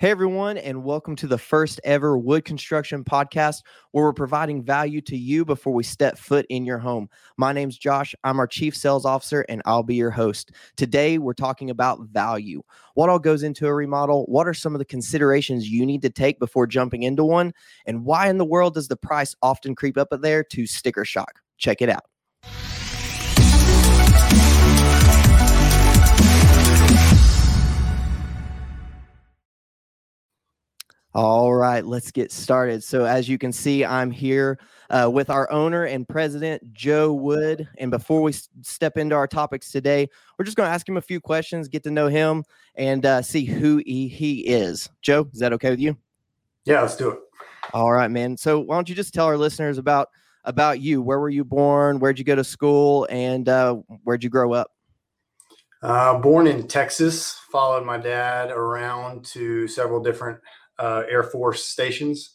Hey, everyone, and welcome to the first ever wood construction podcast where we're providing value to you before we step foot in your home. My name's Josh. I'm our chief sales officer, and I'll be your host. Today, we're talking about value. What all goes into a remodel? What are some of the considerations you need to take before jumping into one? And why in the world does the price often creep up there to sticker shock? Check it out. All right, let's get started. So, as you can see, I'm here uh, with our owner and president, Joe Wood. And before we s- step into our topics today, we're just going to ask him a few questions, get to know him, and uh, see who he, he is. Joe, is that okay with you? Yeah, let's do it. All right, man. So, why don't you just tell our listeners about about you? Where were you born? Where'd you go to school? And uh, where'd you grow up? Uh, born in Texas, followed my dad around to several different uh, Air Force stations.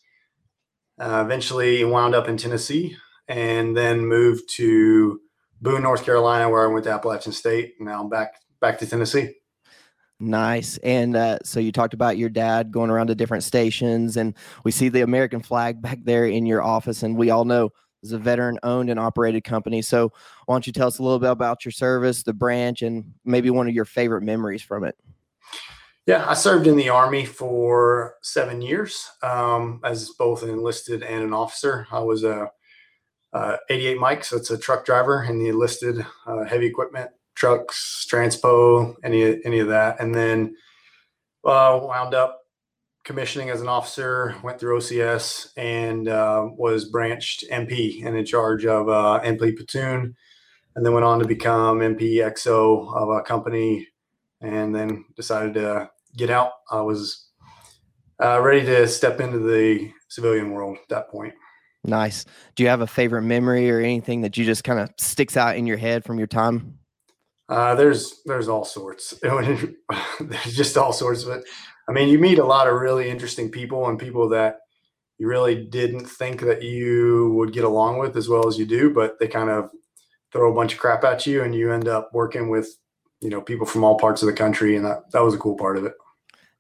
Uh, eventually wound up in Tennessee and then moved to Boone, North Carolina, where I went to Appalachian State. Now I'm back back to Tennessee. Nice. And uh, so you talked about your dad going around to different stations, and we see the American flag back there in your office. And we all know it's a veteran owned and operated company. So why don't you tell us a little bit about your service, the branch, and maybe one of your favorite memories from it? Yeah, I served in the Army for seven years um, as both an enlisted and an officer. I was a, a 88 Mike, so it's a truck driver in the enlisted uh, heavy equipment, trucks, transpo, any any of that, and then uh, wound up commissioning as an officer. Went through OCS and uh, was branched MP and in charge of uh, MP platoon, and then went on to become MP XO of a company and then decided to get out. I was uh, ready to step into the civilian world at that point. Nice. Do you have a favorite memory or anything that you just kind of sticks out in your head from your time? Uh, there's there's all sorts. there's just all sorts of it. I mean, you meet a lot of really interesting people and people that you really didn't think that you would get along with as well as you do, but they kind of throw a bunch of crap at you, and you end up working with you know people from all parts of the country, and that that was a cool part of it.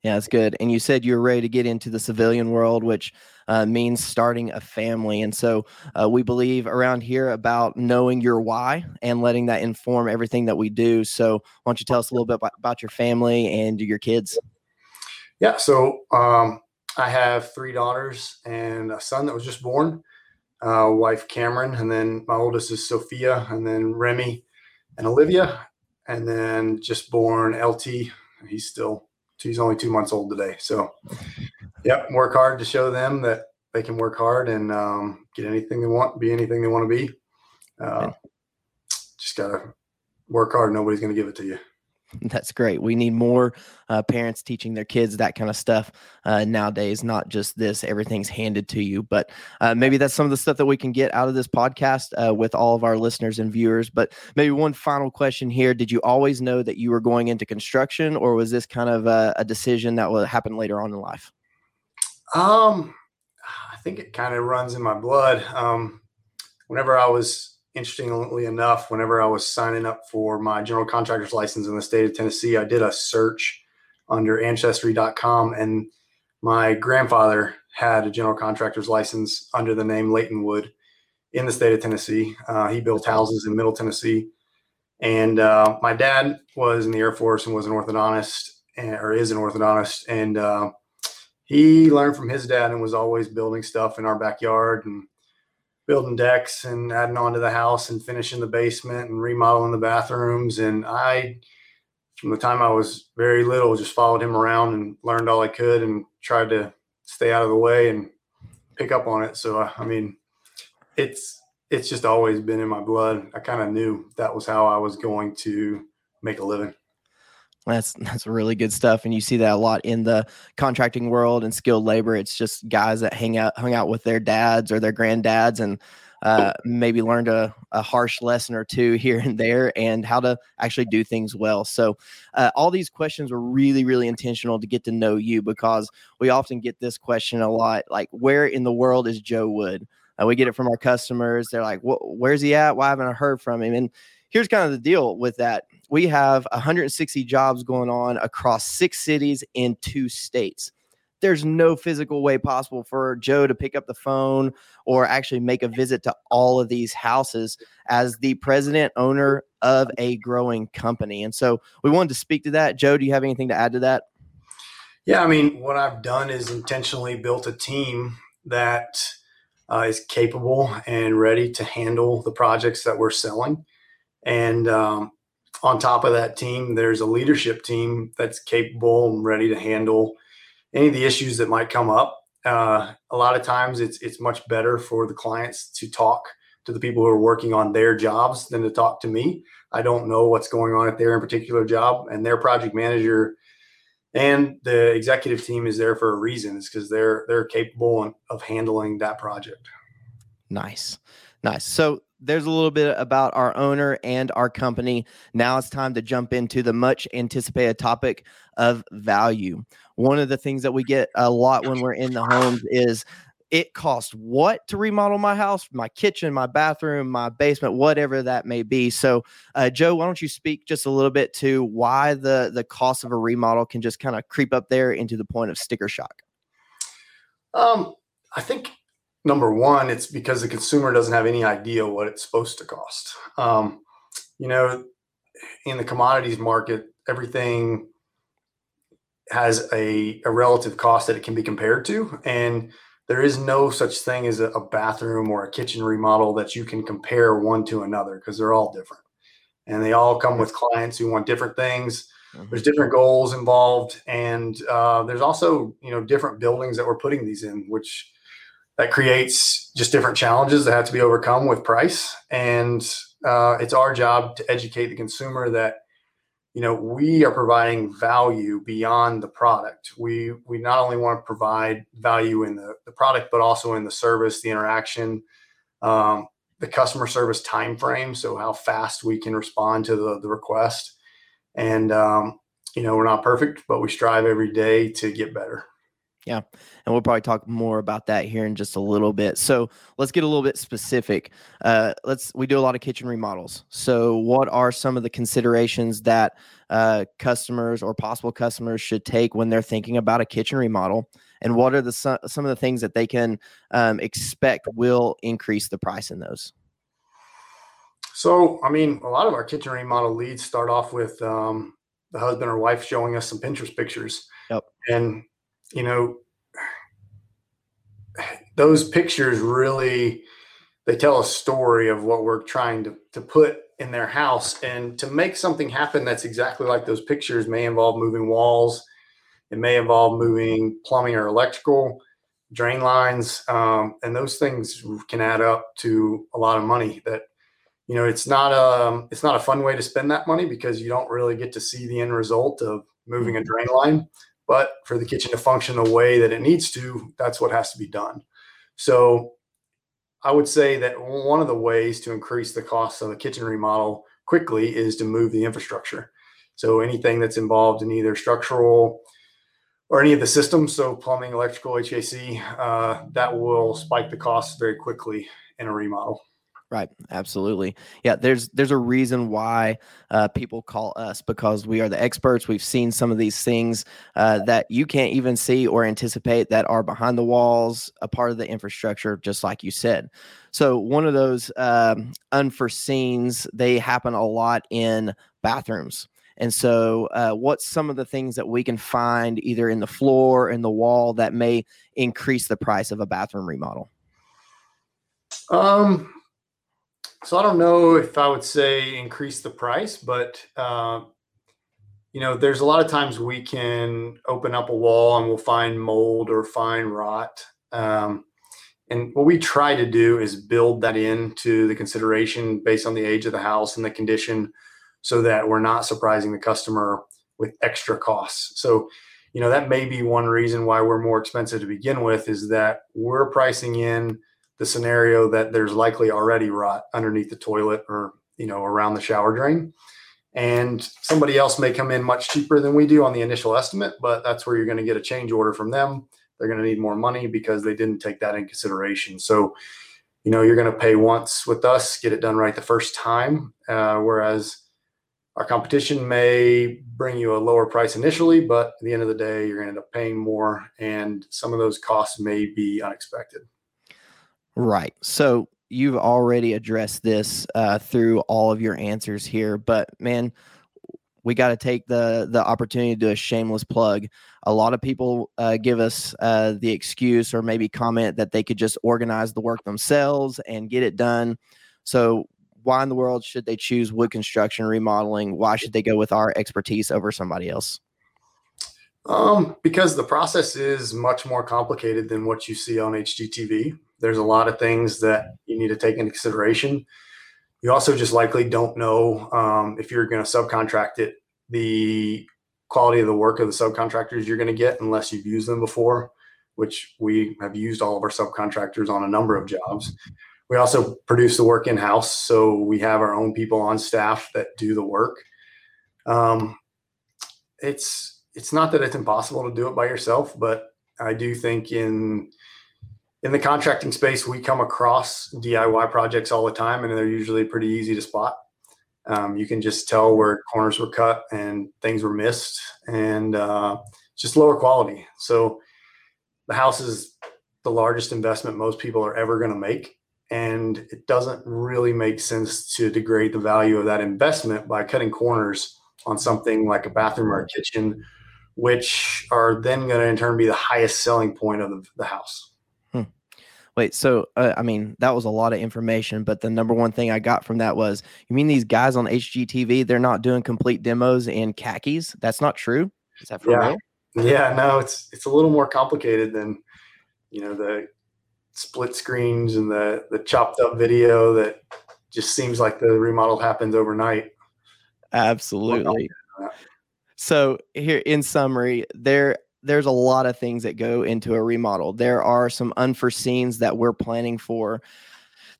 Yeah, that's good. And you said you were ready to get into the civilian world, which uh, means starting a family. And so uh, we believe around here about knowing your why and letting that inform everything that we do. So why don't you tell us a little bit about, about your family and your kids? Yeah. So um, I have three daughters and a son that was just born, uh, wife Cameron, and then my oldest is Sophia, and then Remy and Olivia, and then just born LT. He's still he's only two months old today. So, yep, work hard to show them that they can work hard and um, get anything they want, be anything they want to be. Uh, just gotta work hard. Nobody's gonna give it to you. That's great. We need more uh, parents teaching their kids that kind of stuff uh, nowadays, not just this, everything's handed to you. But uh, maybe that's some of the stuff that we can get out of this podcast uh, with all of our listeners and viewers. But maybe one final question here Did you always know that you were going into construction, or was this kind of a, a decision that will happen later on in life? Um, I think it kind of runs in my blood. Um, whenever I was interestingly enough, whenever I was signing up for my general contractor's license in the state of Tennessee, I did a search under ancestry.com and my grandfather had a general contractor's license under the name Leighton Wood in the state of Tennessee. Uh, he built houses in Middle Tennessee. And uh, my dad was in the Air Force and was an orthodontist, and, or is an orthodontist. And uh, he learned from his dad and was always building stuff in our backyard and building decks and adding on to the house and finishing the basement and remodeling the bathrooms. And I, from the time I was very little, just followed him around and learned all I could and tried to stay out of the way and pick up on it. So, I mean, it's, it's just always been in my blood. I kind of knew that was how I was going to make a living. That's that's really good stuff, and you see that a lot in the contracting world and skilled labor. It's just guys that hang out hung out with their dads or their granddads, and uh, maybe learned a, a harsh lesson or two here and there, and how to actually do things well. So, uh, all these questions were really really intentional to get to know you because we often get this question a lot, like where in the world is Joe Wood? Uh, we get it from our customers. They're like, "Where's he at? Why haven't I heard from him?" And here's kind of the deal with that we have 160 jobs going on across six cities in two states. there's no physical way possible for Joe to pick up the phone or actually make a visit to all of these houses as the president owner of a growing company. And so we wanted to speak to that. Joe, do you have anything to add to that? Yeah, I mean, what I've done is intentionally built a team that uh, is capable and ready to handle the projects that we're selling. And um, on top of that team, there's a leadership team that's capable and ready to handle any of the issues that might come up. Uh, a lot of times, it's it's much better for the clients to talk to the people who are working on their jobs than to talk to me. I don't know what's going on at their in particular job, and their project manager and the executive team is there for a reason. It's because they're they're capable of handling that project. Nice, nice. So there's a little bit about our owner and our company. Now it's time to jump into the much anticipated topic of value. One of the things that we get a lot when we're in the homes is it costs what to remodel my house, my kitchen, my bathroom, my basement, whatever that may be. So, uh, Joe, why don't you speak just a little bit to why the the cost of a remodel can just kind of creep up there into the point of sticker shock? Um, I think number one, it's because the consumer doesn't have any idea what it's supposed to cost. Um, you know, in the commodities market, everything has a, a relative cost that it can be compared to. And there is no such thing as a, a bathroom or a kitchen remodel that you can compare one to another because they're all different. And they all come with clients who want different things. Mm-hmm. There's different goals involved, and uh, there's also you know different buildings that we're putting these in, which that creates just different challenges that have to be overcome with price. And uh, it's our job to educate the consumer that you know we are providing value beyond the product. We we not only want to provide value in the, the product, but also in the service, the interaction, um, the customer service time frame. So how fast we can respond to the, the request. And um, you know we're not perfect, but we strive every day to get better. Yeah. And we'll probably talk more about that here in just a little bit. So let's get a little bit specific. Uh, let's we do a lot of kitchen remodels. So what are some of the considerations that uh, customers or possible customers should take when they're thinking about a kitchen remodel? And what are the some, of the things that they can um, expect will increase the price in those? So, I mean, a lot of our kitchen remodel leads start off with um, the husband or wife showing us some Pinterest pictures. Yep. And you know, those pictures really they tell a story of what we're trying to, to put in their house. And to make something happen that's exactly like those pictures may involve moving walls. It may involve moving plumbing or electrical drain lines. Um, and those things can add up to a lot of money that you know it's not a um, it's not a fun way to spend that money because you don't really get to see the end result of moving a mm-hmm. drain line but for the kitchen to function the way that it needs to, that's what has to be done. So I would say that one of the ways to increase the cost of a kitchen remodel quickly is to move the infrastructure. So anything that's involved in either structural or any of the systems, so plumbing, electrical, HVAC, uh, that will spike the costs very quickly in a remodel. Right, absolutely. Yeah, there's there's a reason why uh, people call us because we are the experts. We've seen some of these things uh, that you can't even see or anticipate that are behind the walls, a part of the infrastructure, just like you said. So one of those um, unforeseens they happen a lot in bathrooms. And so, uh, what's some of the things that we can find either in the floor, in the wall, that may increase the price of a bathroom remodel? Um, so I don't know if I would say increase the price, but uh, you know, there's a lot of times we can open up a wall and we'll find mold or find rot. Um, and what we try to do is build that into the consideration based on the age of the house and the condition so that we're not surprising the customer with extra costs. So, you know, that may be one reason why we're more expensive to begin with is that we're pricing in the scenario that there's likely already rot underneath the toilet or you know around the shower drain. And somebody else may come in much cheaper than we do on the initial estimate but that's where you're going to get a change order from them. They're going to need more money because they didn't take that in consideration. So you know you're going to pay once with us get it done right the first time uh, whereas our competition may bring you a lower price initially, but at the end of the day, you're going to end up paying more, and some of those costs may be unexpected. Right. So you've already addressed this uh, through all of your answers here, but man, we got to take the the opportunity to do a shameless plug. A lot of people uh, give us uh, the excuse or maybe comment that they could just organize the work themselves and get it done. So why in the world should they choose wood construction remodeling? Why should they go with our expertise over somebody else? Um, because the process is much more complicated than what you see on HGTV. There's a lot of things that you need to take into consideration. You also just likely don't know um, if you're going to subcontract it, the quality of the work of the subcontractors you're going to get unless you've used them before, which we have used all of our subcontractors on a number of jobs. We also produce the work in house, so we have our own people on staff that do the work. Um, it's it's not that it's impossible to do it by yourself, but I do think in in the contracting space, we come across DIY projects all the time, and they're usually pretty easy to spot. Um, you can just tell where corners were cut and things were missed, and uh, just lower quality. So the house is the largest investment most people are ever going to make and it doesn't really make sense to degrade the value of that investment by cutting corners on something like a bathroom or a kitchen, which are then going to in turn be the highest selling point of the, the house. Hmm. Wait, so uh, I mean that was a lot of information, but the number one thing I got from that was, you mean these guys on HGTV they're not doing complete demos in khakis? That's not true. Is that for yeah. real? Yeah, no, it's it's a little more complicated than you know the split screens and the the chopped up video that just seems like the remodel happens overnight. Absolutely. So here in summary, there there's a lot of things that go into a remodel. There are some unforeseens that we're planning for.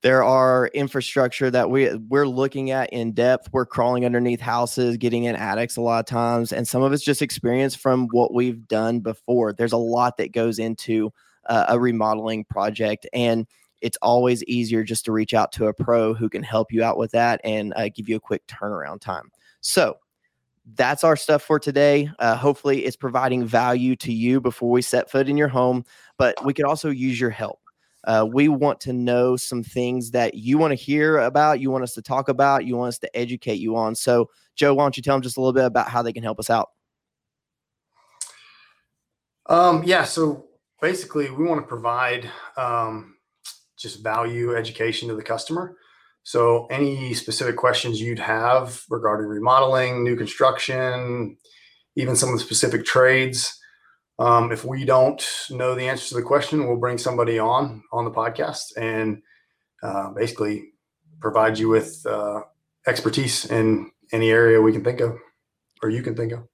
There are infrastructure that we we're looking at in depth. We're crawling underneath houses, getting in attics a lot of times, and some of it's just experience from what we've done before. There's a lot that goes into uh, a remodeling project. And it's always easier just to reach out to a pro who can help you out with that and uh, give you a quick turnaround time. So, that's our stuff for today. Uh, hopefully, it's providing value to you before we set foot in your home, but we could also use your help. Uh, we want to know some things that you want to hear about, you want us to talk about, you want us to educate you on. So, Joe, why don't you tell them just a little bit about how they can help us out? Um, yeah, so basically we want to provide um, just value education to the customer. So any specific questions you'd have regarding remodeling, new construction, even some of the specific trades, um, if we don't know the answer to the question, we'll bring somebody on on the podcast and uh, basically provide you with uh, expertise in any area we can think of or you can think of.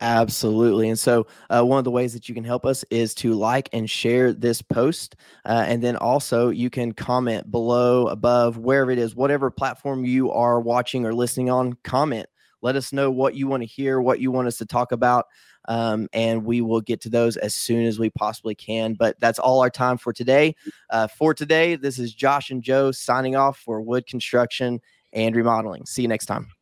Absolutely. And so, uh, one of the ways that you can help us is to like and share this post. Uh, and then also, you can comment below, above, wherever it is, whatever platform you are watching or listening on, comment. Let us know what you want to hear, what you want us to talk about. Um, and we will get to those as soon as we possibly can. But that's all our time for today. Uh, for today, this is Josh and Joe signing off for Wood Construction and Remodeling. See you next time.